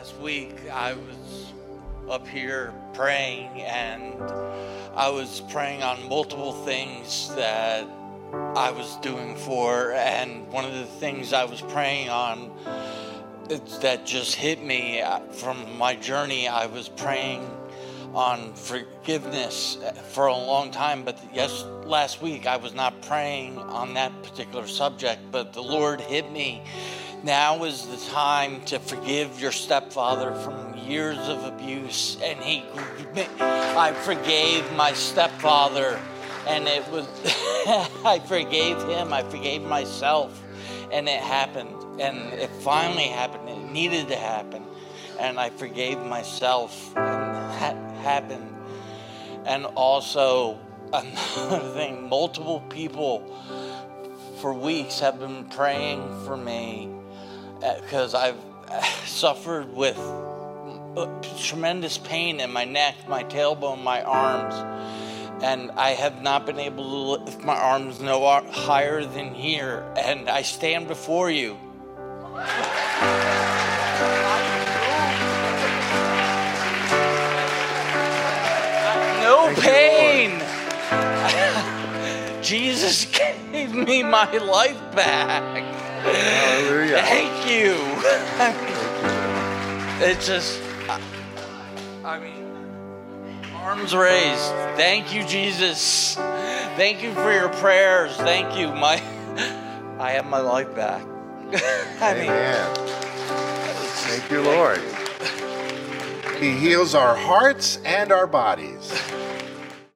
last week I was up here praying and I was praying on multiple things that I was doing for and one of the things I was praying on that just hit me uh, from my journey I was praying on forgiveness for a long time but yes last week I was not praying on that particular subject but the Lord hit me now is the time to forgive your stepfather from years of abuse. And he, I forgave my stepfather, and it was, I forgave him, I forgave myself, and it happened. And it finally happened. It needed to happen. And I forgave myself, and that happened. And also, another thing, multiple people for weeks have been praying for me because I've suffered with uh, tremendous pain in my neck, my tailbone, my arms, and I have not been able to lift my arms no higher than here. And I stand before you. No pain. Jesus gave me my life back. You. it's just, I mean, arms raised. Thank you, Jesus. Thank you for your prayers. Thank you. My, I have my life back. I mean, Amen. Thank you, Lord. He heals our hearts and our bodies.